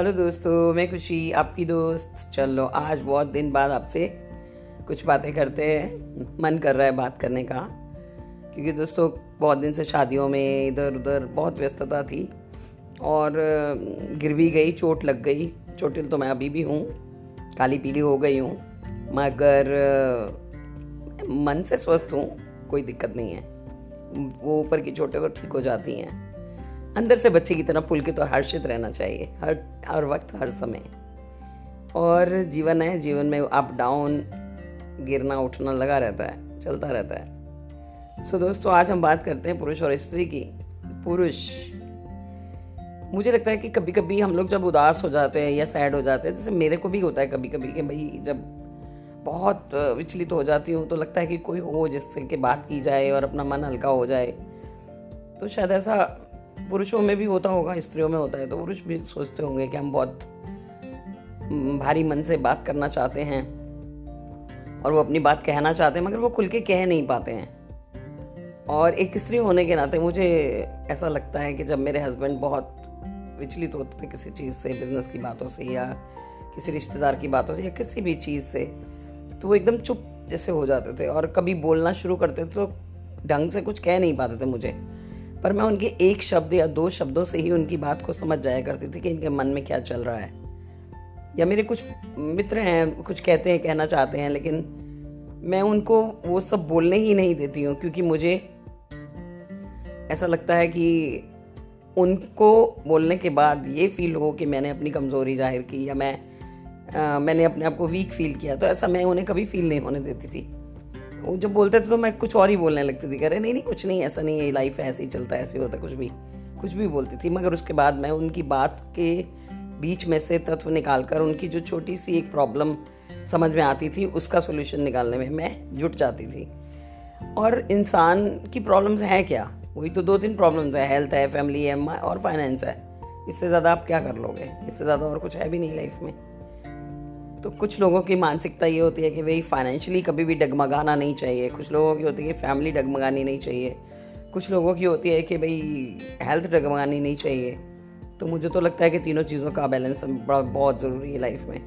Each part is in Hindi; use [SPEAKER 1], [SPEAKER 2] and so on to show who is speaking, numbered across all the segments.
[SPEAKER 1] हेलो दोस्तों, मैं खुशी, आपकी दोस्त। चलो, आज बहुत दिन बाद आपसे कुछ बातें करते हैं। मन कर रहा है बात करने का। क्योंकि दोस्तों, बहुत दिन से शादियों में इधर उधर बहुत व्यस्तता थी और गिर भी गई, चोट लग गई। चोटिल तो मैं अभी भी हूँ, काली पीली हो गई हूँ। मगर मन से स्वस्थ हूँ, कोई दिक्कत नहीं है। वो ऊपर की चोटें तो ठीक हो जाती हैं। अंदर से बच्चे की तरह पुलकित और हर्षित रहना चाहिए हर हर वक्त हर समय। और जीवन है जीवन में अप डाउन गिरना उठना लगा रहता है चलता रहता है। सो so, दोस्तों आज हम बात करते हैं पुरुष और स्त्री की। पुरुष मुझे लगता है कि कभी कभी हम लोग जब उदास हो जाते हैं या सैड हो जाते हैं जैसे मेरे को भी होता है कभी कभी कि भाई जब बहुत विचलित हो जाती हूँ तो लगता है कि कोई हो जिससे कि बात की जाए और अपना मन हल्का हो जाए। तो शायद ऐसा पुरुषों में भी होता होगा, स्त्रियों में होता है तो पुरुष भी सोचते होंगे कि हम बहुत भारी मन से बात करना चाहते हैं और वो अपनी बात कहना चाहते हैं, मगर वो खुल के कह नहीं पाते हैं। और एक स्त्री होने के नाते मुझे ऐसा लगता है कि जब मेरे हस्बैंड बहुत विचलित होते थे किसी चीज़ से बिज़नेस की बातों से या किसी रिश्तेदार की बातों से या किसी भी चीज़ से तो वो एकदम चुप जैसे हो जाते थे और कभी बोलना शुरू करते थे तो ढंग से कुछ कह नहीं पाते थे मुझे। पर मैं उनके एक शब्द या दो शब्दों से ही उनकी बात को समझ जाया करती थी कि इनके मन में क्या चल रहा है। या मेरे कुछ मित्र हैं कुछ कहते हैं कहना चाहते हैं लेकिन मैं उनको वो सब बोलने ही नहीं देती हूँ क्योंकि मुझे ऐसा लगता है कि उनको बोलने के बाद ये फील हो कि मैंने अपनी कमज़ोरी ज़ाहिर की या मैं आ, मैंने अपने आप को वीक फील किया। तो ऐसा मैं उन्हें कभी फील नहीं होने देती थी। वो जब बोलते थे तो मैं कुछ और ही बोलने लगती थी, कह रहे, नहीं नहीं, कुछ नहीं, ऐसा नहीं है लाइफ है ऐसे ही चलता है, ऐसे होता कुछ भी कुछ भी बोलती थी, मगर उसके बाद मैं उनकी बात के बीच में से तत्व निकाल कर उनकी जो छोटी सी एक प्रॉब्लम समझ में आती थी, उसका सोल्यूशन निकालने में मैं जुट जाती थी। और इंसान की प्रॉब्लम्स हैं क्या? वही तो दो तीन प्रॉब्लम्स है हेल्थ है फैमिली है, और फाइनेंस है। इससे ज़्यादा आप क्या कर लोगे? इससे ज़्यादा और कुछ है भी नहीं लाइफ में। तो कुछ लोगों की मानसिकता ये होती है कि भाई फाइनेंशियली कभी भी डगमगाना नहीं चाहिए। कुछ लोगों की होती है कि फैमिली डगमगानी नहीं चाहिए। कुछ लोगों की होती है कि भाई हेल्थ डगमगानी नहीं चाहिए। तो मुझे तो लगता है कि तीनों चीज़ों का बैलेंस बड़ा, बहुत ज़रूरी है लाइफ में।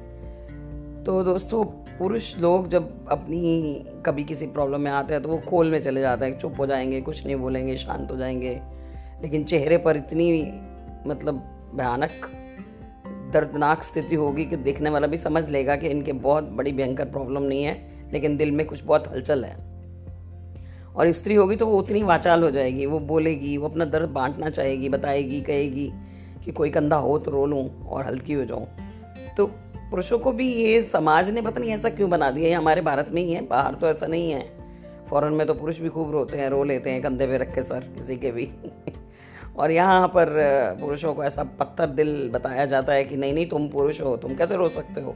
[SPEAKER 1] तो दोस्तों, पुरुष लोग जब अपनी कभी किसी प्रॉब्लम में आते हैं तो वो खोल में चले जाते हैं, चुप हो जाएँगे, कुछ नहीं बोलेंगे, शांत हो जाएँगे। लेकिन चेहरे पर इतनी मतलब भयानक दर्दनाक स्थिति होगी कि देखने वाला भी समझ लेगा कि इनके बहुत बड़ी भयंकर प्रॉब्लम नहीं है, लेकिन दिल में कुछ बहुत हलचल है। और स्त्री होगी तो वो उतनी वाचाल हो जाएगी, वो बोलेगी, वो अपना दर्द बांटना चाहेगी, बताएगी, कहेगी कि कोई कंधा हो तो रो लूँ और हल्की हो जाऊँ। तो पुरुषों को भी ये समाज ने पता नहीं ऐसा क्यों बना दिया, ये हमारे भारत में ही है, बाहर तो ऐसा नहीं है। फॉरेन में तो पुरुष भी खूब रोते हैं, रो लेते हैं कंधे पे रख के सर, किसी के भी। और यहाँ पर पुरुषों को ऐसा पत्थर दिल बताया जाता है कि नहीं नहीं, तुम पुरुष हो, तुम कैसे रो सकते हो?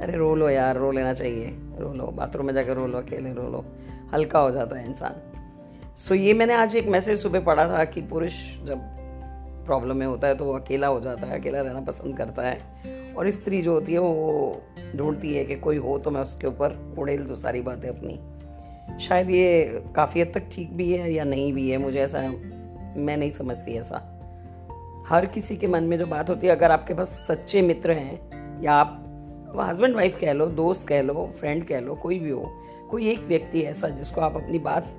[SPEAKER 1] अरे रो लो यार, रो लेना चाहिए, रो लो, बाथरूम में जाकर रो लो, अकेले रो लो, हल्का हो जाता है इंसान। सो ये मैंने आज एक मैसेज सुबह पढ़ा था कि पुरुष जब प्रॉब्लम में होता है तो वो अकेला हो जाता है, अकेला रहना पसंद करता है। और स्त्री जो होती है, वो ढूंढती है कि कोई हो तो मैं उसके ऊपर उड़ेल दूँ सारी बातें अपनी। शायद ये काफ़ी हद तक ठीक भी है या नहीं भी है, मुझे ऐसा मैं नहीं समझती ऐसा। हर किसी के मन में जो बात होती है, अगर आपके पास सच्चे मित्र हैं, या आप हस्बैंड वाइफ कह लो, दोस्त कह लो फ्रेंड कह लो, कोई भी हो, कोई एक व्यक्ति ऐसा जिसको आप अपनी बात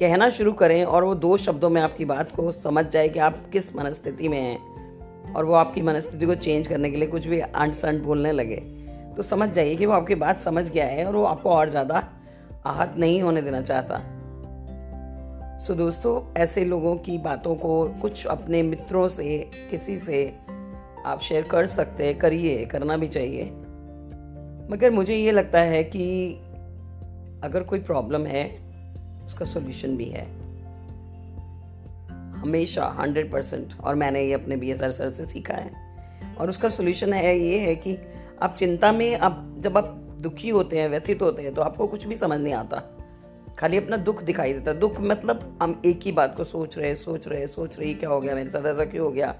[SPEAKER 1] कहना शुरू करें और वो दो शब्दों में आपकी बात को समझ जाए कि आप किस मनस्थिति में हैं और वो आपकी मनस्थिति को चेंज करने के लिए कुछ भी अंट संट बोलने लगे तो समझ जाइए कि वो आपकी बात समझ गया है और वो आपको और ज़्यादा आहत नहीं होने देना चाहता। सो so, दोस्तों ऐसे लोगों की बातों को कुछ अपने मित्रों से किसी से आप शेयर कर सकते हैं करिए करना भी चाहिए। मगर मुझे ये लगता है कि अगर कोई प्रॉब्लम है उसका सोल्यूशन भी है। हमेशा हंड्रेड परसेंट और मैंने ये अपने बी एस आर सर से सीखा है। और उसका सोल्यूशन है ये है कि आप चिंता में आप जब आप दुखी होते हैं व्यथित होते हैं तो आपको कुछ भी समझ नहीं आता। खाली अपना दुख दिखाई देता दुख मतलब हम एक ही बात को सोच रहे सोच रहे सोच रहे क्या हो गया मेरे साथ? ऐसा क्यों हो गया?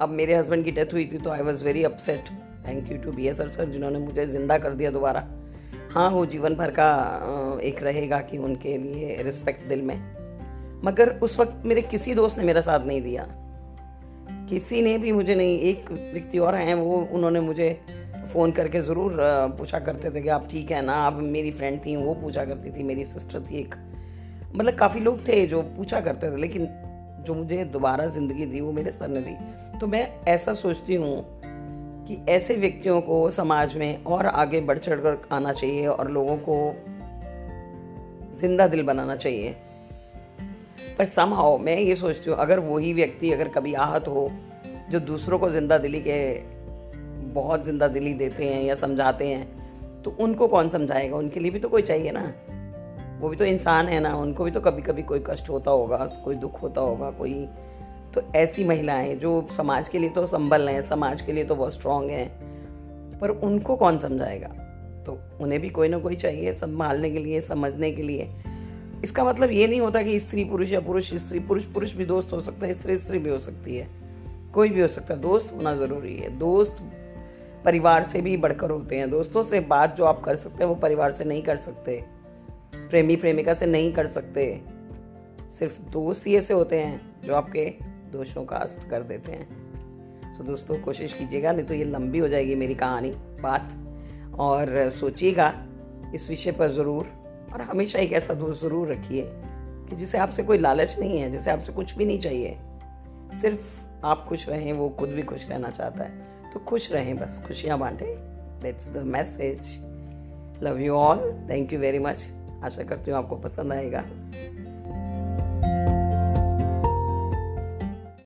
[SPEAKER 1] अब मेरे हस्बैंड की डेथ हुई थी तो I was very upset thank you to B S sir जिन्होंने मुझे ज़िंदा कर दिया दोबारा। हाँ वो जीवन भर का एक रहेगा कि उनके लिए रिस्पेक्ट दिल में। मगर उस वक्त मेरे किसी दोस्त ने मेरा साथ नहीं दिया। किसी ने भी मुझे नहीं, एक व्यक्ति और हैं, वो, उन्होंने मुझे फ़ोन करके ज़रूर पूछा करते थे कि आप ठीक है ना? अब मेरी फ्रेंड थी, वो पूछा करती थी, मेरी सिस्टर थी एक। मतलब काफ़ी लोग थे जो पूछा करते थे, लेकिन जो मुझे दोबारा ज़िंदगी दी, वो मेरे सर ने दी। तो मैं ऐसा सोचती हूँ कि ऐसे व्यक्तियों को समाज में और आगे बढ़ चढ़ कर आना चाहिए और लोगों को ज़िंदा दिल बनाना चाहिए। पर समहाओ मैं ये सोचती हूँ, अगर वही व्यक्ति अगर कभी आहत हो, जो दूसरों को ज़िंदा दिली के बहुत ज़िंदा दिली देते हैं या समझाते हैं तो उनको कौन समझाएगा? उनके लिए भी तो कोई चाहिए ना। वो भी तो इंसान है ना, उनको भी तो कभी कभी कोई कष्ट होता होगा, कोई दुख होता होगा, कोई। तो ऐसी महिलाएँ जो समाज के लिए तो संभल हैं, समाज के लिए तो बहुत स्ट्रांग हैं, पर उनको कौन समझाएगा? तो उन्हें भी कोई ना कोई चाहिए संभालने के लिए, समझने के लिए। इसका मतलब ये नहीं होता कि स्त्री पुरुष या पुरुष स्त्री, पुरुष पुरुष भी दोस्त हो सकता है, स्त्री स्त्री भी हो सकती है, कोई भी हो सकता है। दोस्त होना ज़रूरी है। दोस्त परिवार से भी बढ़कर होते हैं। दोस्तों से बात जो आप कर सकते हैं, वो परिवार से नहीं कर सकते। प्रेमी प्रेमिका से नहीं कर सकते। सिर्फ़ दोस्त ही ऐसे होते हैं जो आपके दोषों का अस्त कर देते हैं। तो दोस्तों, कोशिश कीजिएगा, नहीं तो ये लंबी हो जाएगी मेरी कहानी, बात। और सोचिएगा, इस विषय पर ज़रूर और हमेशा एक ऐसा दोस्त ज़रूर रखिए कि जिसे आपसे कोई लालच नहीं है, जिसे आपसे कुछ भी नहीं चाहिए। सिर्फ़ आप खुश रहें, वो खुद भी खुश रहना चाहता है। तो खुश रहें बस, खुशियाँ बांटें। That's the message love you all thank you very much आशा करती हूँ आपको पसंद आएगा।